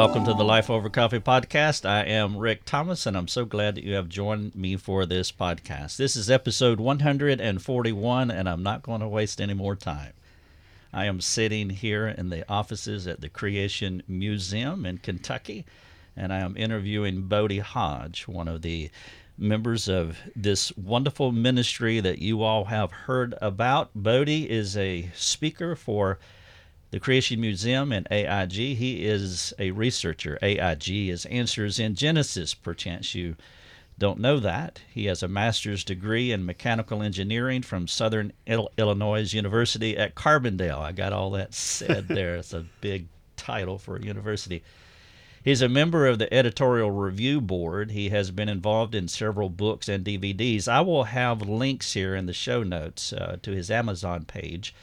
welcome to the Life Over Coffee podcast. I am Rick Thomas, and I'm so glad that you have joined me for this podcast. This is episode 141, and I'm not going to waste any more time. I am sitting here in the offices at the Creation Museum in Kentucky, and I am interviewing Bodie Hodge, one of the members of this wonderful ministry that you all have heard about. Bodie is a speaker for the Creation Museum and AIG. He is a researcher. AIG is Answers in Genesis, perchance you don't know that. He has a master's degree in mechanical engineering from Southern Illinois University at Carbondale. I got all that said there. it's a big title for a university. He's a member of the editorial review board. He has been involved in several books and DVDs. I will have links here in the show notes uh, to his Amazon page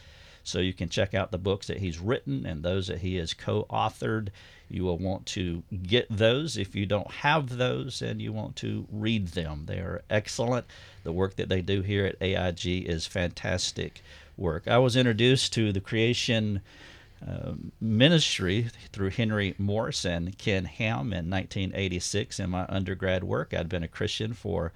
so you can check out the books that he's written and those that he has co authored. You will want to get those if you don't have those and you want to read them. They are excellent. The work that they do here at AIG is fantastic work. I was introduced to the creation uh, ministry through Henry Morris and Ken Ham in 1986 in my undergrad work. I'd been a Christian for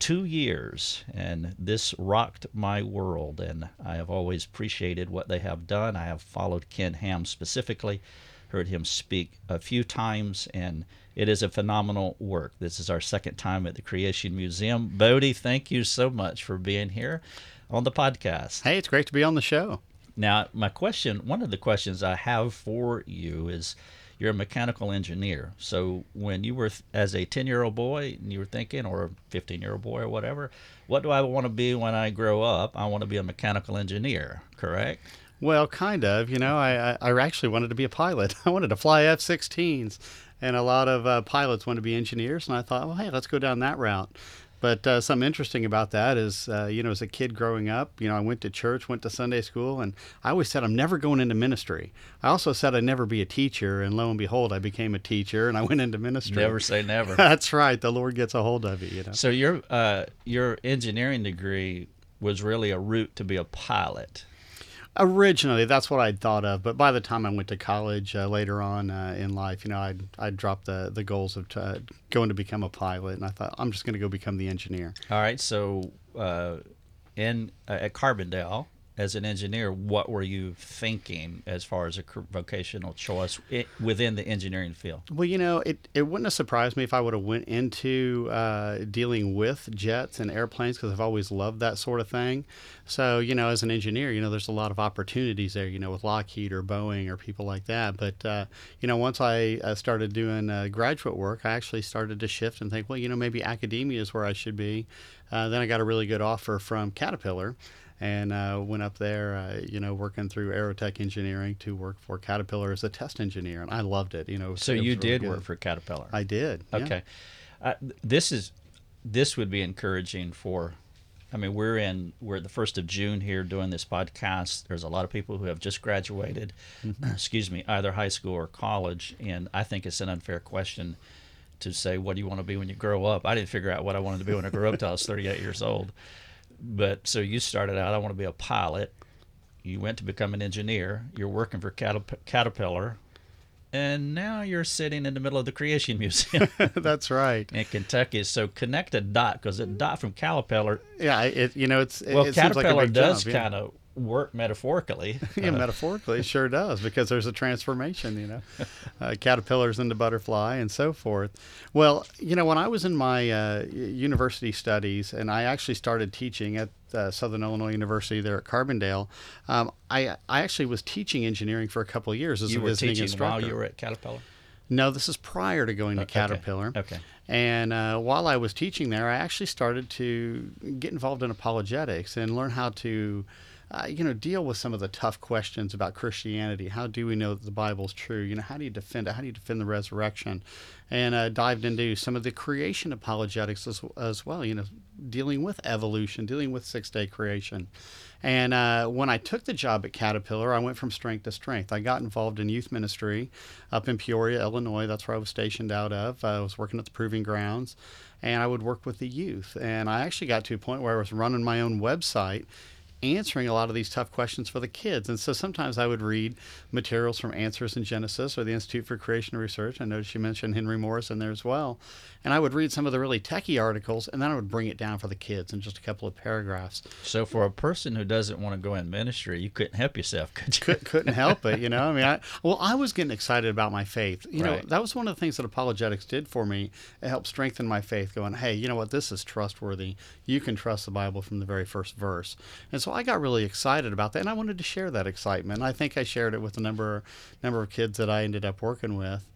two years, and this rocked my world. And I have always appreciated what they have done. I have followed Ken Ham specifically, heard him speak a few times, and it is a phenomenal work. This is our second time at the Creation Museum. Bodie, thank you so much for being here on the podcast. Hey, it's great to be on the show. Now, my question, one of the questions I have for you is you're a mechanical engineer. So when you were as a 10 year old boy and you were thinking, or a 15 year old boy or whatever, what do I want to be when I grow up? I want to be a mechanical engineer, correct? Well, kind of. You know, I, I actually wanted to be a pilot. I wanted to fly F 16s. And a lot of uh, pilots want to be engineers. And I thought, well, hey, let's go down that route. But uh, something interesting about that is, uh, you know, as a kid growing up, you know, I went to church, went to Sunday school, and I always said I'm never going into ministry. I also said I'd never be a teacher, and lo and behold, I became a teacher, and I went into ministry. Never say never. That's right. The Lord gets a hold of you. You know. So your uh, your engineering degree was really a route to be a pilot. Originally, that's what I'd thought of, but by the time I went to college uh, later on uh, in life, you know, I'd I'd dropped the the goals of t- going to become a pilot, and I thought I'm just going to go become the engineer. All right, so uh, in uh, at Carbondale, as an engineer, what were you thinking as far as a vocational choice within the engineering field? Well, you know, it, it wouldn't have surprised me if I would have went into uh, dealing with jets and airplanes because I've always loved that sort of thing. So, you know, as an engineer, you know, there's a lot of opportunities there, you know, with Lockheed or Boeing or people like that. But, uh, you know, once I uh, started doing uh, graduate work, I actually started to shift and think, well, you know, maybe academia is where I should be. Uh, then I got a really good offer from Caterpillar and uh, went up there, uh, you know, working through Aerotek Engineering to work for Caterpillar as a test engineer, and I loved it. You know, so you did really work for Caterpillar. I did. Okay, yeah. uh, this is this would be encouraging for. I mean, we're in we're the first of June here doing this podcast. There's a lot of people who have just graduated, mm-hmm. excuse me, either high school or college, and I think it's an unfair question to say, "What do you want to be when you grow up?" I didn't figure out what I wanted to be when I grew up till I was 38 years old but so you started out, I want to be a pilot. You went to become an engineer. You're working for Caterpillar. And now you're sitting in the middle of the Creation Museum. That's right. In Kentucky. So connect a dot because a dot from Caterpillar. Yeah, it, you know, it's. Well, it Caterpillar like does kind of work metaphorically. yeah, uh, metaphorically, it sure does because there's a transformation, you know, uh, caterpillars into butterfly and so forth. Well, you know, when I was in my uh, university studies and I actually started teaching at uh, Southern Illinois University there at Carbondale, um, I I actually was teaching engineering for a couple of years as you a visiting teaching instructor. while you were at Caterpillar. No, this is prior to going to Caterpillar. Okay. okay. And uh, while I was teaching there, I actually started to get involved in apologetics and learn how to uh, you know, deal with some of the tough questions about Christianity. How do we know that the Bible is true? You know, how do you defend it? How do you defend the resurrection? And uh, dived into some of the creation apologetics as, as well. You know, dealing with evolution, dealing with six day creation. And uh, when I took the job at Caterpillar, I went from strength to strength. I got involved in youth ministry up in Peoria, Illinois. That's where I was stationed out of. I was working at the Proving Grounds, and I would work with the youth. And I actually got to a point where I was running my own website answering a lot of these tough questions for the kids. And so sometimes I would read materials from Answers in Genesis or the Institute for Creation Research. I noticed you mentioned Henry Morris in there as well. And I would read some of the really techie articles and then I would bring it down for the kids in just a couple of paragraphs. So for a person who doesn't want to go in ministry, you couldn't help yourself, could you? Could, couldn't help it, you know. I mean, I well, I was getting excited about my faith. You know, that was one of the things that apologetics did for me. It helped strengthen my faith. Going, hey, you know what? This is trustworthy. You can trust the Bible from the very first verse. And so I got really excited about that, and I wanted to share that excitement. I think I shared it with a number number of kids that I ended up working with.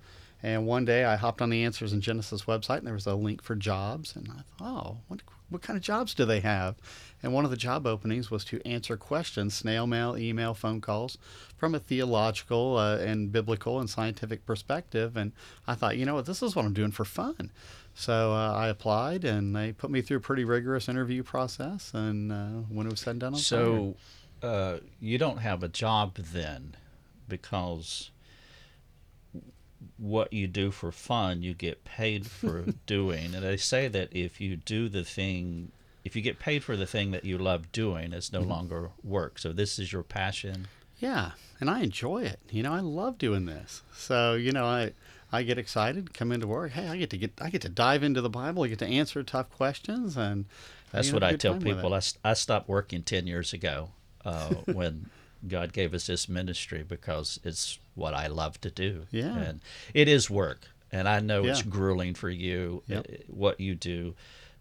And one day I hopped on the Answers in Genesis website, and there was a link for jobs. And I thought, oh, what, what kind of jobs do they have? And one of the job openings was to answer questions, snail mail, email, phone calls, from a theological uh, and biblical and scientific perspective. And I thought, you know what, this is what I'm doing for fun. So uh, I applied, and they put me through a pretty rigorous interview process. And uh, when it was said and done, I was hired. So uh, you don't have a job then because what you do for fun, you get paid for doing. And they say that if you do the thing, if you get paid for the thing that you love doing, it's Mm-hmm. no longer work. So this is your passion. Yeah, and I enjoy it. You know, I love doing this. So you know, I I get excited, come into work. Hey, I get to get I get to dive into the Bible. I get to answer tough questions, and That's what I tell people. I, I, stopped working 10 years ago uh, when God gave us this ministry because it's what I love to do. Yeah. And it is work. And I know it's grueling for you, Yep. uh, what you do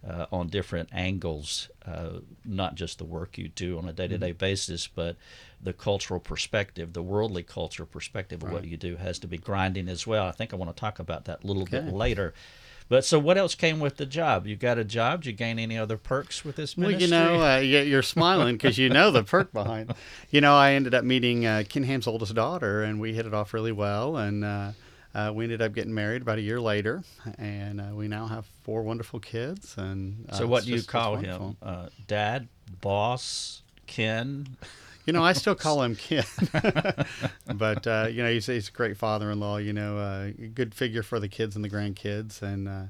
uh, on different angles, uh, not just the work you do on a day to day basis, but the cultural perspective, the worldly cultural perspective of what you do has to be grinding as well. I think I want to talk about that a little bit later. But so, what else came with the job? You got a job? Did you gain any other perks with this ministry? Well, you know, uh, you- you're smiling because you know the perk behind. You know, I ended up meeting uh, Ken Ham's oldest daughter, and we hit it off really well. And uh, we ended up getting married about a year later, and uh, we now have four wonderful kids. And uh, so, what do you call him? Uh, Dad, boss, Ken? You know, I still call him Ken, but uh, you know, he's, he's a great father-in-law. You know, uh, a good figure for the kids and the grandkids, and uh,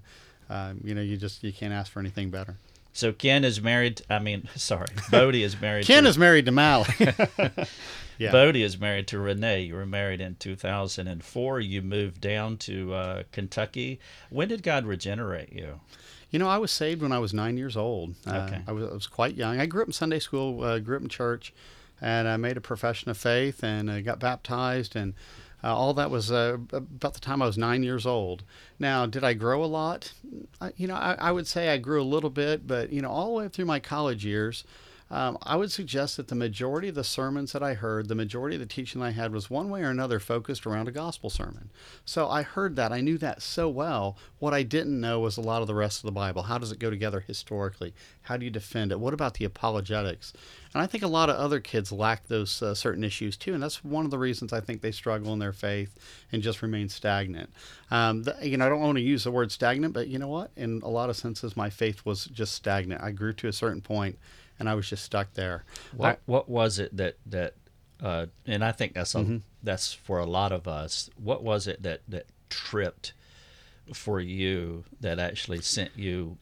um, you know, you just you can't ask for anything better. So Ken is married. I mean, sorry, Bodie is married. Ken to, is married to Mally. yeah. Bodie is married to Renee. You were married in 2004. You moved down to uh, Kentucky. When did God regenerate you? You know, I was saved when I was nine years old. Uh, Okay. I, was, I was quite young. I grew up in Sunday school, uh, grew up in church, and I made a profession of faith and uh, got baptized. And uh, all that was uh, about the time I was nine years old. Now, did I grow a lot? I, you know, I, I would say I grew a little bit, but, you know, all the way through my college years, um, I would suggest that the majority of the sermons that I heard, the majority of the teaching I had was one way or another focused around a gospel sermon. So I heard that. I knew that so well. What I didn't know was a lot of the rest of the Bible. How does it go together historically? How do you defend it? What about the apologetics? And I think a lot of other kids lack those uh, certain issues too. And that's one of the reasons I think they struggle in their faith and just remain stagnant. Um, the, you know, I don't want to use the word stagnant, but you know what? In a lot of senses, my faith was just stagnant. I grew to a certain point and I was just stuck there. What What was it that that? Uh, and I think that's a, Mm-hmm. that's for a lot of us. What was it that that tripped for you that actually sent you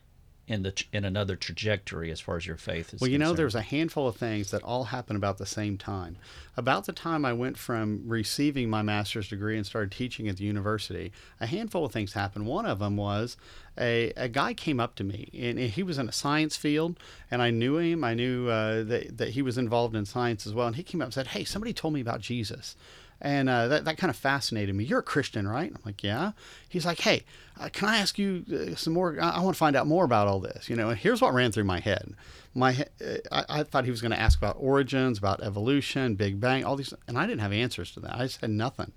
in the in another trajectory as far as your faith is Well, you know, concerned? there's a handful of things that all happened about the same time. About the time I went from receiving my master's degree and started teaching at the university, a handful of things happened. One of them was a, a guy came up to me, and he was in a science field, and I knew him. I knew uh, that, that he was involved in science as well. And he came up and said, Hey, somebody told me about Jesus. And uh, that, that kind of fascinated me. You're a Christian, right? I'm like, yeah. He's like, hey, uh, can I ask you uh, some more? I, I want to find out more about all this. You know, and here's what ran through my head. My, uh, I, I thought he was going to ask about origins, about evolution, Big Bang, all these, and I didn't have answers to that. I just had nothing.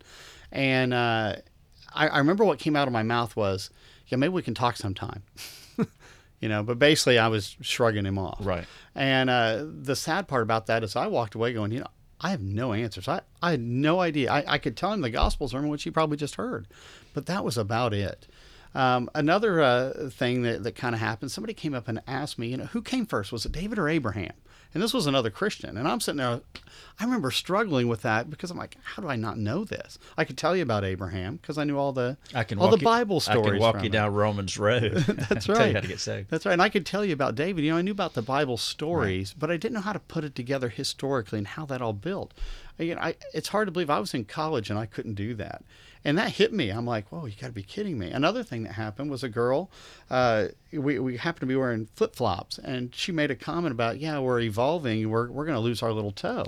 And uh, I, I remember what came out of my mouth was, yeah, maybe we can talk sometime. you know, but basically I was shrugging him off. Right. And uh, the sad part about that is I walked away going, you know, I have no answers. I, I had no idea. I, I could tell him the gospel sermon, which he probably just heard, but that was about it. Um, another uh, thing that, that kind of happened, somebody came up and asked me, you know, who came first? Was it David or Abraham? And this was another Christian. And I'm sitting there, I remember struggling with that because I'm like, how do I not know this? I could tell you about Abraham because I knew all the I can all the you- Bible stories. I can walk you it. down Romans Road. That's right. Tell right. you how to get saved. That's right. And I could tell you about David. You know, I knew about the Bible stories, but I didn't know how to put it together historically and how that all built. You know, I, it's hard to believe I was in college and I couldn't do that. And that hit me. I'm like, whoa, you got to be kidding me. Another thing that happened was a girl, uh, we, we happened to be wearing flip flops, and she made a comment about, yeah, we're evolving. We're, we're going to lose our little toe.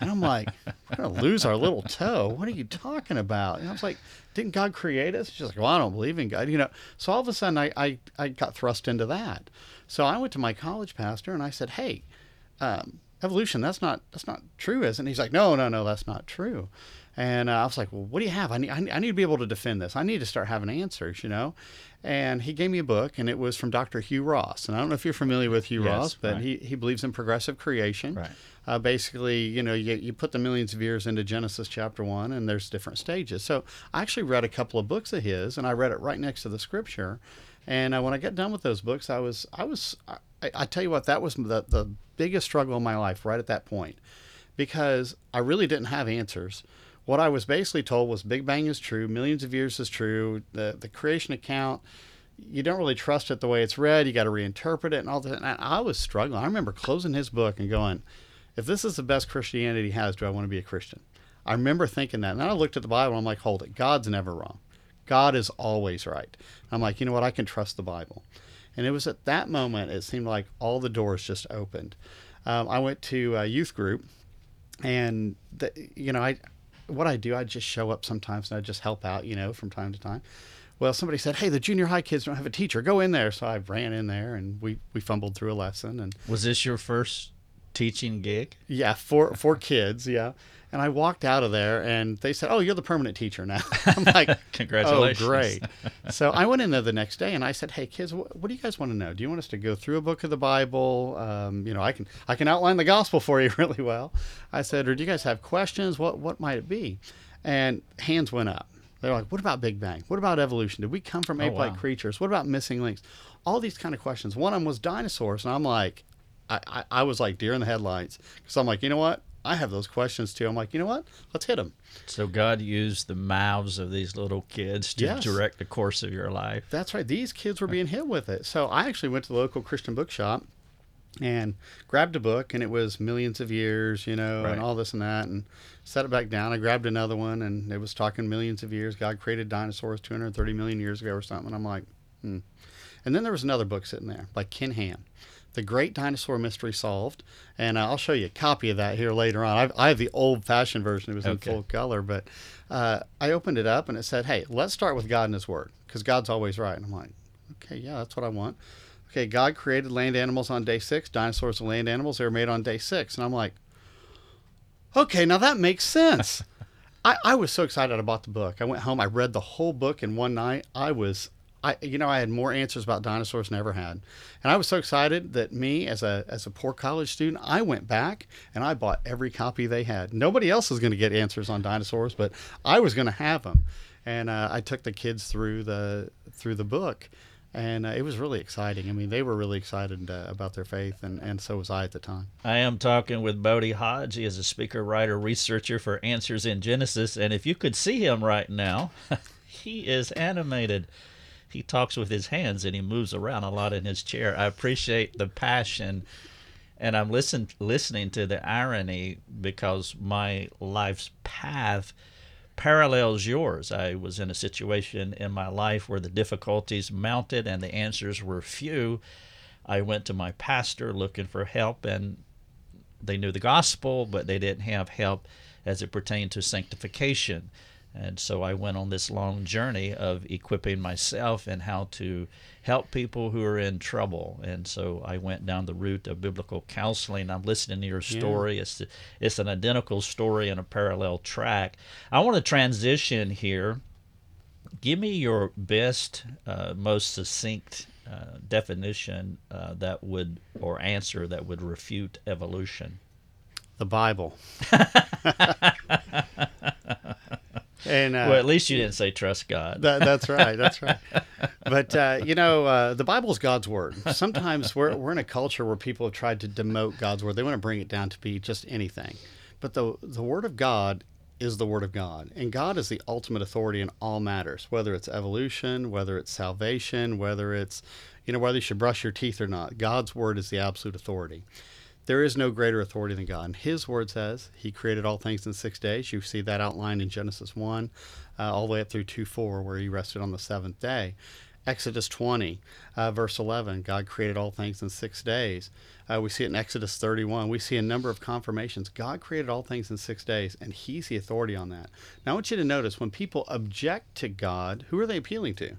And I'm like, we're to lose our little toe. What are you talking about? And I was like, didn't God create us? She's like, well, I don't believe in God. You know, so all of a sudden I, I, I got thrust into that. So I went to my college pastor and I said, hey, um, evolution, that's not, that's not true, is it? And he's like, no, no, no, that's not true. And uh, I was like, well, what do you have? I need, I need, to be able to defend this. I need to start having answers, you know? And he gave me a book, and it was from Dr. Hugh Ross. And I don't know if you're familiar with Hugh Yes, Ross, but right. he, he believes in progressive creation. Right. Uh, basically, you know, you, you put the millions of years into Genesis chapter one, and there's different stages. So I actually read a couple of books of his, and I read it right next to the scripture. And uh, when I got done with those books, I was, I was, I, I tell you what, that was the, the biggest struggle in my life right at that point, because I really didn't have answers. What I was basically told was Big Bang is true, millions of years is true, the the creation account you don't really trust it the way it's read. You got to reinterpret it and all that. And I was struggling. I remember closing his book and going, if this is the best Christianity has, do I want to be a Christian? I remember thinking that. And then I looked at the Bible and I'm like, hold it. God's never wrong. God is always right. I'm like, you know what? I can trust the Bible. And it was at that moment, it seemed like all the doors just opened. Um, I went to a youth group and, the, you know, I, what I do, I just show up sometimes and I just help out, you know, from time to time. Well, somebody said, "Hey, the junior high kids don't have a teacher. Go in there." So I ran in there, and we we fumbled through a lesson, and Was this your first teaching gig? yeah, four four kids, yeah. And I walked out of there, and they said, "Oh, you're the permanent teacher now." I'm like, Congratulations. Oh, great. so I went in there the next day, and I said, "Hey, kids, what, what do you guys want to know? Do you want us to go through a book of the Bible? Um, you know, I can I can outline the gospel for you really well." I said, "Or do you guys have questions? What what might it be?" And hands went up. They're like, "What about Big Bang? What about evolution? Did we come from Oh, ape-like wow. creatures? What about missing links? All these kind of questions. One of them was dinosaurs, and I'm like, I, I, I was like deer in the headlights because I'm like, you know what? I have those questions too. I'm like, you know what? Let's hit them. So God used the mouths of these little kids to Yes. direct the course of your life. That's right. These kids were being hit with it. So I actually went to the local Christian bookshop and grabbed a book, and it was Millions of Years, you know, Right. and all this and that, and set it back down. I grabbed another one, and it was talking millions of years. God created dinosaurs 230 million years ago or something. I'm like, hmm. And then there was another book sitting there by Ken Ham. The Great Dinosaur Mystery Solved, and uh, I'll show you a copy of that here later on. I've, I have the old-fashioned version; it was Okay. in full color. But uh, I opened it up, and it said, "Hey, let's start with God and His Word, because God's always right." And I'm like, "Okay, yeah, that's what I want." Okay, God created land animals on day six. Dinosaurs and land animals; they were made on day six. And I'm like, "Okay, now that makes sense." I, I was so excited I bought the book. I went home, I read the whole book in one night. I was I you know, I had more answers about dinosaurs than I ever had. And I was so excited that me as a as a poor college student, I went back and I bought every copy they had. Nobody else was going to get answers on dinosaurs, but I was going to have them. And uh, I took the kids through the through the book. And uh, it was really exciting. I mean, they were really excited uh, about their faith, and, and so was I at the time. I am talking with Bodie Hodge. He is a speaker, writer, researcher for Answers in Genesis. And if you could see him right now, he is animated. He talks with his hands and he moves around a lot in his chair. I appreciate the passion. And I'm listen, listening to the irony because my life's path parallels yours. I was in a situation in my life where the difficulties mounted and the answers were few. I went to my pastor looking for help, and they knew the gospel, but they didn't have help as it pertained to sanctification. And so I went on this long journey of equipping myself and how to help people who are in trouble. And so I went down the route of biblical counseling. I'm listening to your story. It's it's an identical story in a parallel track. I want to transition here. Give me your best, uh, most succinct uh, definition uh, that would or answer that would refute evolution. The Bible. And uh, well, at least you didn't say trust God. that, that's right. That's right. But uh, you know, uh, the Bible is God's word. Sometimes we're we're in a culture where people have tried to demote God's word. They want to bring it down to be just anything. But the the word of God is the word of God, and God is the ultimate authority in all matters, whether it's evolution, whether it's salvation, whether it's you know whether you should brush your teeth or not. God's word is the absolute authority. There is no greater authority than God. And His word says He created all things in six days. You see that outlined in Genesis 1, uh, all the way up through 2 4, where He rested on the seventh day. Exodus 20, uh, verse 11, God created all things in six days. Uh, we see it in Exodus 31. We see a number of confirmations. God created all things in six days, and He's the authority on that. Now, I want you to notice when people object to God, who are they appealing to?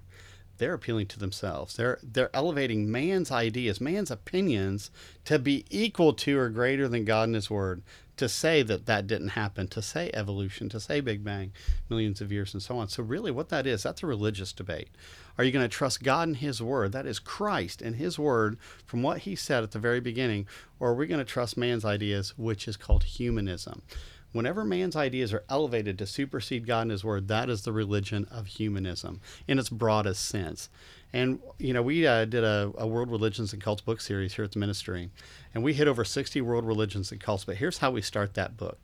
They're appealing to themselves. They're they're elevating man's ideas, man's opinions to be equal to or greater than God and His Word. To say that that didn't happen, to say evolution, to say Big Bang, millions of years and so on. So really, what that is, that's a religious debate. Are you going to trust God and His Word? That is Christ and His Word from what He said at the very beginning, or are we going to trust man's ideas, which is called humanism? Whenever man's ideas are elevated to supersede God and His Word, that is the religion of humanism in its broadest sense. And, you know, we uh, did a, a, World Religions and Cults book series here at the ministry, and we hit over 60 world religions and cults. But here's how we start that book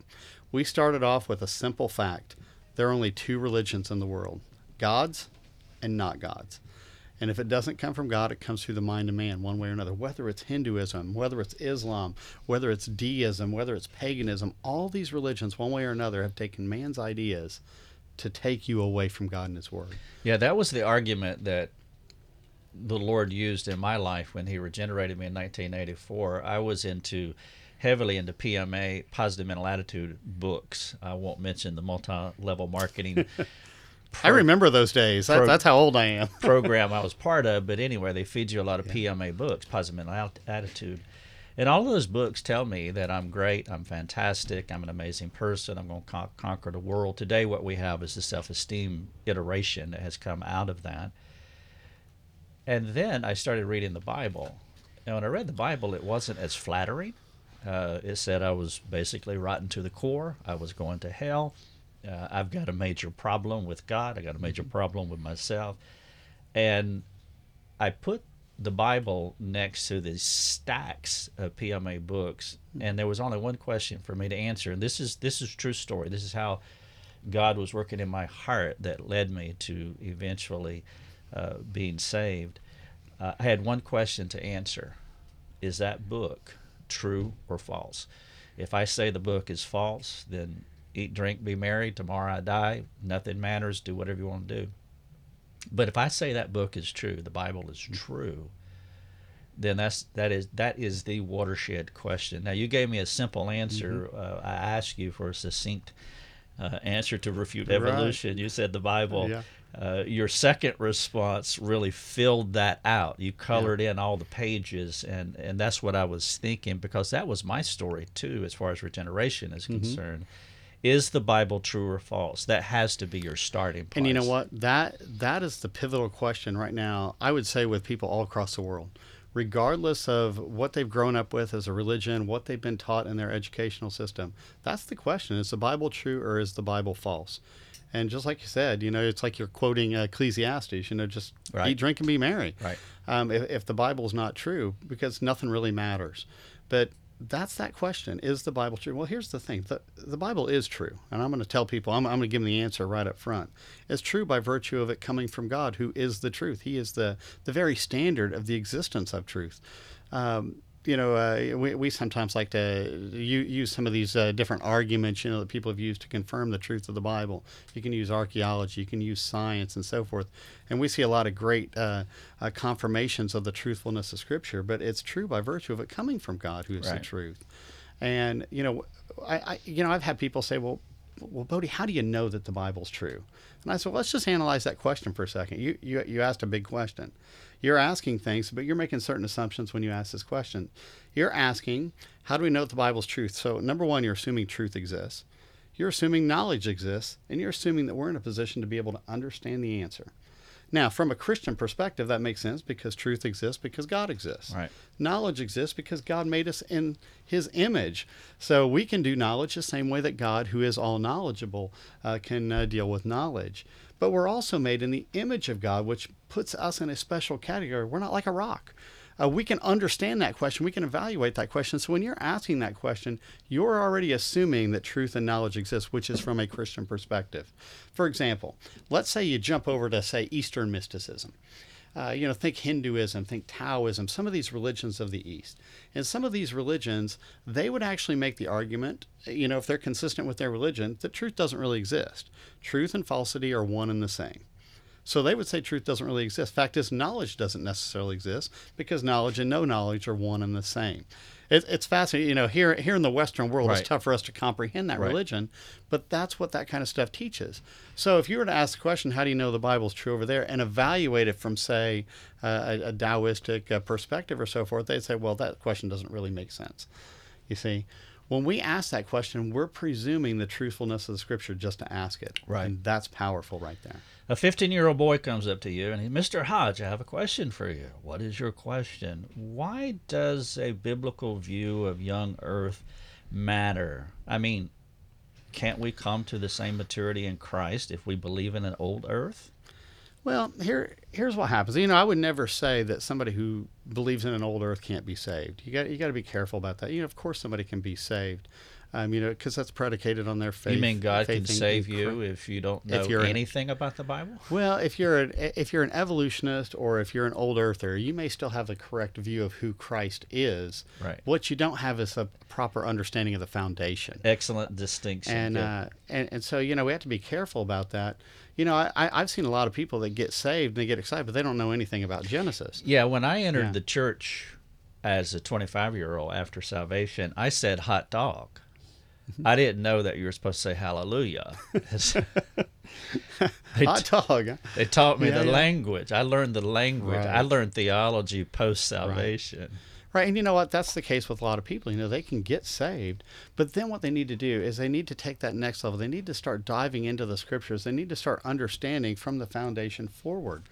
we started off with a simple fact there are only two religions in the world God's and not God's. And if it doesn't come from God, it comes through the mind of man, one way or another. Whether it's Hinduism, whether it's Islam, whether it's deism, whether it's paganism, all these religions, one way or another, have taken man's ideas to take you away from God and His Word. Yeah, that was the argument that the Lord used in my life when He regenerated me in 1984. I was into heavily into PMA, positive mental attitude books. I won't mention the multi-level marketing Pro- I remember those days. Pro- that's how old I am. program I was part of, but anyway, they feed you a lot of yeah. PMA books, positive mental attitude, and all of those books tell me that I'm great, I'm fantastic, I'm an amazing person, I'm going to con- conquer the world. Today, what we have is the self-esteem iteration that has come out of that. And then I started reading the Bible, and when I read the Bible, it wasn't as flattering. Uh, it said I was basically rotten to the core. I was going to hell. Uh, I've got a major problem with God. I got a major mm-hmm. problem with myself, and I put the Bible next to these stacks of PMA books, mm-hmm. and there was only one question for me to answer. And this is this is true story. This is how God was working in my heart that led me to eventually uh, being saved. Uh, I had one question to answer: Is that book true or false? If I say the book is false, then eat, drink, be merry. Tomorrow I die. Nothing matters. Do whatever you want to do. But if I say that book is true, the Bible is true, then that's that is that is the watershed question. Now you gave me a simple answer. Mm-hmm. Uh, I asked you for a succinct uh, answer to refute evolution. Right. You said the Bible. Yeah. Uh, your second response really filled that out. You colored yeah. in all the pages, and and that's what I was thinking because that was my story too, as far as regeneration is mm-hmm. concerned is the Bible true or false? That has to be your starting point. And you know what? That that is the pivotal question right now. I would say with people all across the world, regardless of what they've grown up with as a religion, what they've been taught in their educational system. That's the question: Is the Bible true or is the Bible false? And just like you said, you know, it's like you're quoting Ecclesiastes. You know, just right. eat, drink, and be merry. Right. Um, if, if the Bible is not true, because nothing really matters. But that's that question. Is the Bible true? Well, here's the thing the, the Bible is true. And I'm going to tell people, I'm, I'm going to give them the answer right up front. It's true by virtue of it coming from God, who is the truth. He is the, the very standard of the existence of truth. Um, you know, uh, we, we sometimes like to use some of these uh, different arguments, you know, that people have used to confirm the truth of the Bible. You can use archaeology, you can use science, and so forth. And we see a lot of great uh, uh confirmations of the truthfulness of Scripture, but it's true by virtue of it coming from God, who is right. the truth. And you know, I, I, you know, I've had people say, "Well, well, Bodie, how do you know that the Bible's true?" And I said, well, "Let's just analyze that question for a second. You you you asked a big question." You're asking things, but you're making certain assumptions when you ask this question. You're asking, how do we know that the Bible's truth? So, number one, you're assuming truth exists. You're assuming knowledge exists, and you're assuming that we're in a position to be able to understand the answer. Now, from a Christian perspective, that makes sense because truth exists because God exists. Right. Knowledge exists because God made us in His image. So we can do knowledge the same way that God, who is all knowledgeable, uh, can uh, deal with knowledge. But we're also made in the image of God, which puts us in a special category. We're not like a rock. Uh, we can understand that question. We can evaluate that question. So when you're asking that question, you're already assuming that truth and knowledge exists, which is from a Christian perspective. For example, let's say you jump over to, say, Eastern mysticism. Uh, you know, think Hinduism, think Taoism, some of these religions of the East. And some of these religions, they would actually make the argument, you know, if they're consistent with their religion, that truth doesn't really exist. Truth and falsity are one and the same. So they would say truth doesn't really exist. Fact is, knowledge doesn't necessarily exist because knowledge and no knowledge are one and the same. It, it's fascinating. You know, here here in the Western world, Right. it's tough for us to comprehend that Right. religion, but that's what that kind of stuff teaches. So if you were to ask the question, how do you know the Bible's true over there, and evaluate it from, say, uh, a, a Taoistic uh, perspective or so forth, they'd say, well, that question doesn't really make sense. You see, when we ask that question, we're presuming the truthfulness of the Scripture just to ask it. Right. And that's powerful right there. A 15 year old boy comes up to you and he, Mr. Hodge, I have a question for you. What is your question? Why does a biblical view of young earth matter? I mean, can't we come to the same maturity in Christ if we believe in an old earth? Well, here here's what happens. You know, I would never say that somebody who believes in an old earth can't be saved. You got you got to be careful about that. You know, of course somebody can be saved. Um, you know, because that's predicated on their faith. you mean God can save you if you don't know If you're an- anything about the Bible? Well, if you're an if you're an evolutionist or if you're an old earther, you may still have the correct view of who Christ is. Right. What you don't have is a proper understanding of the foundation. Excellent distinction. and, Good. uh, and and so you know we have to be careful about that. You know, I, I- I've seen a lot of people that get saved and they get excited, but they don't know anything about Genesis. Yeah, when I entered Yeah. the church as a 25 year old after salvation, I said hot dog. I didn't know that you were supposed to say hallelujah. they, Hot dog. huh? they taught me Yeah, the yeah. language. I learned the language. I learned theology post salvation. Right, and you know what? That's the case with a lot of people. You know, they can get saved, but then what they need to do is they need to take that next level. They need to start diving into the scriptures. They need to start understanding from the foundation forward.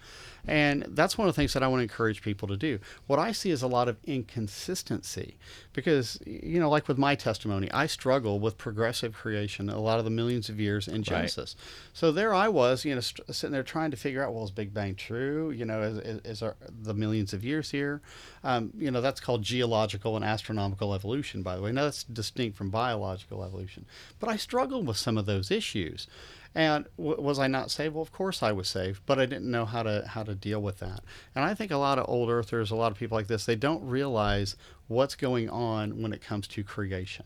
And that's one of the things that I want to encourage people to do. What I see is a lot of inconsistency because, you know, like with my testimony, I struggle with progressive creation a lot of the millions of years in Genesis. So there I was, you know, st- sitting there trying to figure out, well, is Big Bang true? You know, is, is, is our, the millions of years here? Um, you know, that's called geological and astronomical evolution, by the way. Now, that's distinct from biological evolution. But I struggled with some of those issues. And w- was I not saved? Well, of course I was saved, but I didn't know how to how to deal with that. And I think a lot of old earthers, a lot of people like this, they don't realize what's going on when it comes to creation.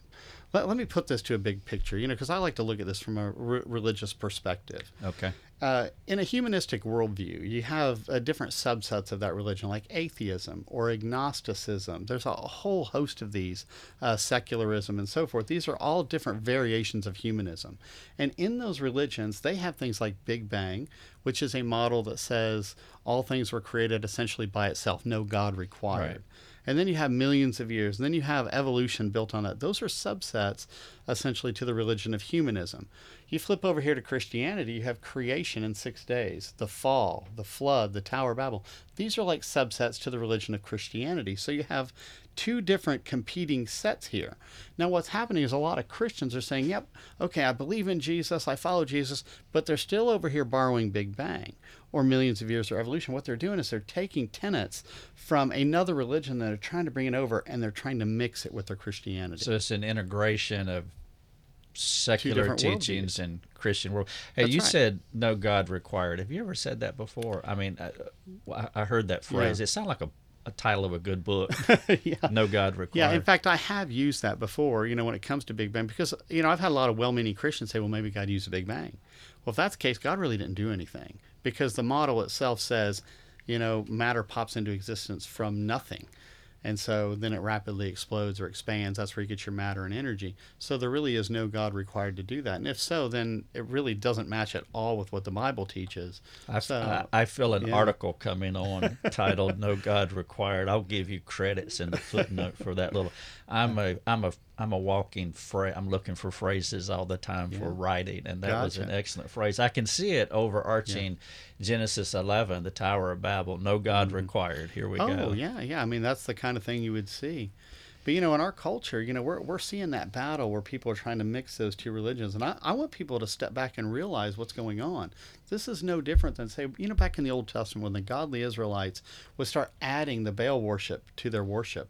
Let, let me put this to a big picture, you know, because I like to look at this from a re- religious perspective. Okay. Uh, in a humanistic worldview, you have uh, different subsets of that religion, like atheism or agnosticism. There's a whole host of these, uh, secularism and so forth. These are all different variations of humanism. And in those religions, they have things like Big Bang, which is a model that says all things were created essentially by itself, no God required. Right. And then you have millions of years. And then you have evolution built on that. Those are subsets, essentially, to the religion of humanism. You flip over here to Christianity, you have creation in six days, the fall, the flood, the Tower of Babel. These are like subsets to the religion of Christianity. So you have two different competing sets here. Now, what's happening is a lot of Christians are saying, yep, okay, I believe in Jesus, I follow Jesus, but they're still over here borrowing Big Bang or millions of years of evolution. What they're doing is they're taking tenets from another religion that are trying to bring it over and they're trying to mix it with their Christianity. So it's an integration of secular teachings and Christian world. Hey, That's you right. said no God required. Have you ever said that before? I mean, uh, I, I heard that phrase. Yeah. It sounded like a, a title of a good book. yeah. no God required. Yeah, in fact, I have used that before, you know, when it comes to Big Bang, because, you know, I've had a lot of well meaning Christians say, well, maybe God used the Big Bang. Well, if that's the case, God really didn't do anything because the model itself says, you know, matter pops into existence from nothing. And so then it rapidly explodes or expands. That's where you get your matter and energy. So there really is no God required to do that. And if so, then it really doesn't match at all with what the Bible teaches. I, So, I, I feel an yeah. article coming on titled "No God Required." I'll give you credits in the footnote for that little. I'm a I'm a I'm a walking phrase. I'm looking for phrases all the time for writing, and that was an excellent phrase. I can see it overarching Genesis 11, the Tower of Babel. No God required. Here we Mm-hmm. oh go. yeah, yeah. I mean, that's the kind of thing you would see. But you know, in our culture, you know, we're we're seeing that battle where people are trying to mix those two religions, and I, I want people to step back and realize what's going on. This is no different than say, you know, back in the Old Testament when the godly Israelites would start adding the Baal worship to their worship.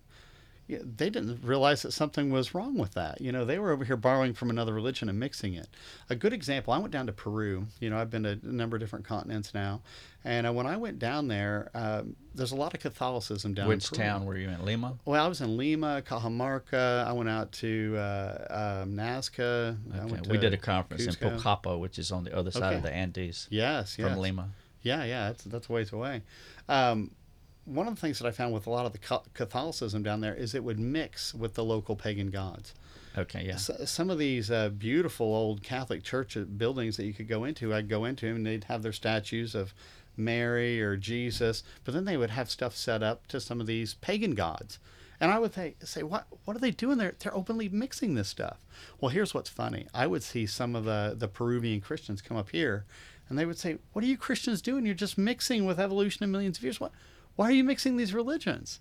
They didn't realize that something was wrong with that. You know, they were over here borrowing from another religion and mixing it. A good example, I went down to Peru. You know, I've been to a number of different continents now. And uh, when I went down there, um, there's a lot of Catholicism down Which in town were you in? Lima? Well, I was in Lima, Cajamarca. I went out to uh, um, Nazca. Okay. We did a conference in Cusco. Pucallpa, which is on the other side of the Andes Yes, yes. from Lima. Yeah, yeah, that's that's a ways away. Um, one of the things that I found with a lot of the Catholicism down there is it would mix with the local pagan gods. Okay, yeah. S- some of these uh, beautiful old Catholic church buildings that you could go into, I'd go into and they'd have their statues of Mary or Jesus, but then they would have stuff set up to some of these pagan gods. And I would say, say what what are they doing there? They're openly mixing this stuff. Well, here's what's funny. I would see some of the, the Peruvian Christians come up here and they would say, What are you Christians doing? You're just mixing with evolution of millions of years. What why are you mixing these religions?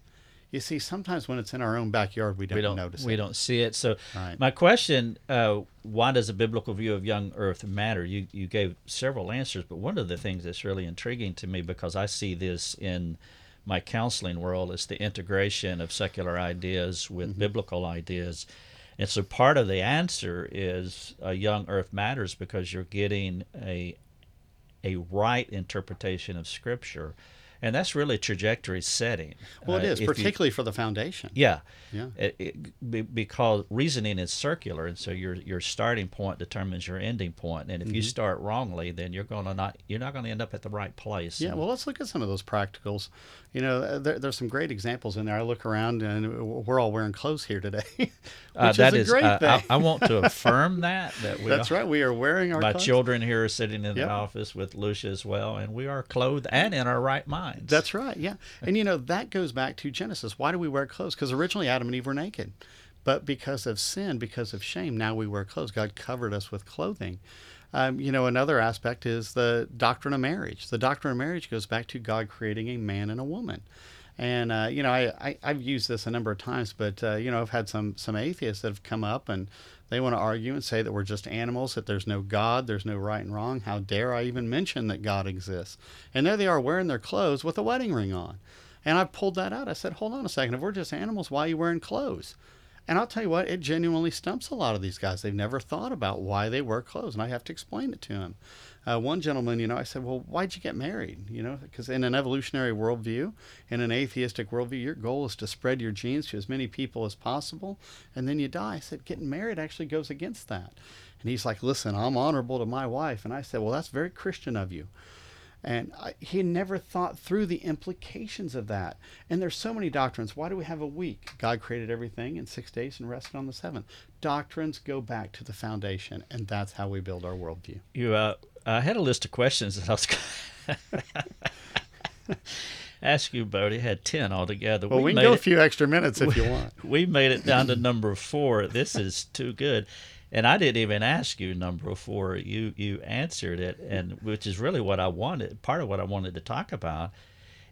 You see, sometimes when it's in our own backyard, we don't, we don't notice we it. don't see it. So Right. my question, uh, why does a biblical view of young Earth matter? You you gave several answers, but one of the things that's really intriguing to me because I see this in my counseling world is the integration of secular ideas with Mm-hmm. biblical ideas. And so part of the answer is a young earth matters because you're getting a a right interpretation of scripture. And that's really trajectory setting. Well, it is Uh, is, you- particularly for the foundation. yeah. Yeah. It, it, because reasoning is circular, and so your your starting point determines your ending point. And if Mm-hmm. you start wrongly, then you're gonna not you're not gonna end up at the right place. Yeah, well, let's look at some of those practicals. You know, uh, there, there's some great examples in there. I look around and we're all wearing clothes here today, which uh, that is is a great uh, I, thing. I want to affirm that that we That's are, right. We are wearing our My clothes. children here are sitting in Yep. the office with Lucia as well, and we are clothed and in our right minds. That's right. Yeah, and you know that goes back to Genesis. Why do we wear clothes? Because originally Adam and Eve were naked, but because of sin, because of shame, now we wear clothes. God covered us with clothing. Um, you know, another aspect is the doctrine of marriage. The doctrine of marriage goes back to God creating a man and a woman. And uh, you know, I, I I've used this a number of times, but uh, you know, I've had some some atheists that have come up and they want to argue and say that we're just animals, that there's no God, there's no right and wrong. How dare I even mention that God exists? And there they are wearing their clothes with a wedding ring on. And I pulled that out. I said, hold on a second. If we're just animals, why are you wearing clothes? And I'll tell you what, it genuinely stumps a lot of these guys. They've never thought about why they wear clothes, and I have to explain it to them. Uh, one gentleman, you know, I said, well, why'd you get married? You know, because in an evolutionary worldview, in an atheistic worldview, your goal is to spread your genes to as many people as possible, and then you die. I said, getting married actually goes against that. And he's like, listen, I'm honorable to my wife. And I said, well, that's very Christian of you. And I, he never thought through the implications of that. And there's so many doctrines. Why do we have a week? God created everything in six days and rested on the seventh. Doctrines go back to the foundation, and that's how we build our worldview. You, uh, I had a list of questions that I was going to ask you, Bodie. I had ten altogether. Well, we, can made go a few extra minutes if you want. we made it down to number four. This is too good. And I didn't even ask you number four. You you answered it, and which is really what I wanted. Part of what I wanted to talk about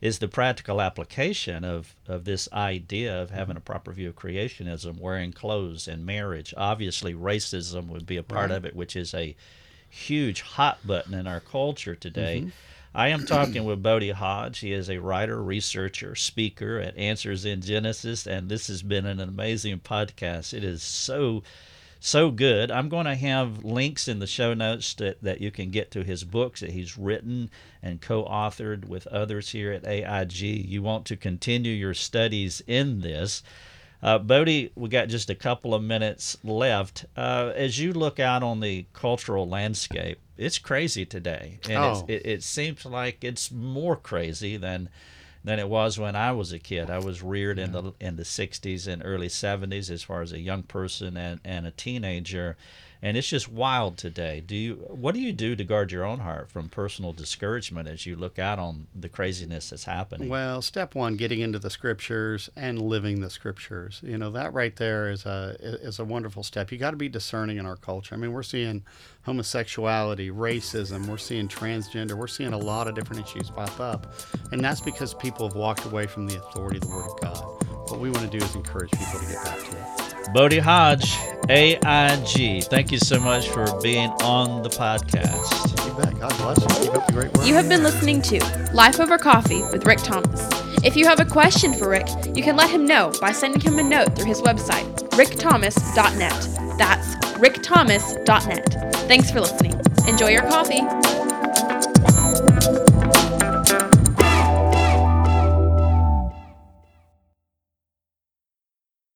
is the practical application of, of this idea of having a proper view of creationism, wearing clothes and marriage. Obviously, racism would be a part Right. of it, which is a huge hot button in our culture today. Mm-hmm. I am talking with Bodie Hodge. He is a writer, researcher, speaker at Answers in Genesis, and this has been an amazing podcast. It is so, so good. I'm going to have links in the show notes that, that you can get to his books that he's written and co authored with others here at AIG. You want to continue your studies in this. Uh, Bodie, we got just a couple of minutes left. Uh, as you look out on the cultural landscape, it's crazy today, and Oh. it's, it, it seems like it's more crazy than than it was when I was a kid. I was reared in the in the '60s and early '70s as far as a young person and, and a teenager, and it's just wild today. Do you what do you do to guard your own heart from personal discouragement as you look out on the craziness that's happening? Well, step one, getting into the scriptures and living the scriptures. You know that right there is a is a wonderful step. You got to be discerning in our culture. I mean, we're seeing homosexuality, racism, we're seeing transgender, we're seeing a lot of different issues pop up, and that's because people have walked away from the authority of the Word of God. What we want to do is encourage people to get back to it. Bodie Hodge, AIG, thank you so much for being on the podcast. You bet. God bless you. Keep up the great work. You have been listening to Life Over Coffee with Rick Thomas. If you have a question for Rick, you can let him know by sending him a note through his website, rickthomas.net. That's rickthomas.net. Thanks for listening. Enjoy your coffee.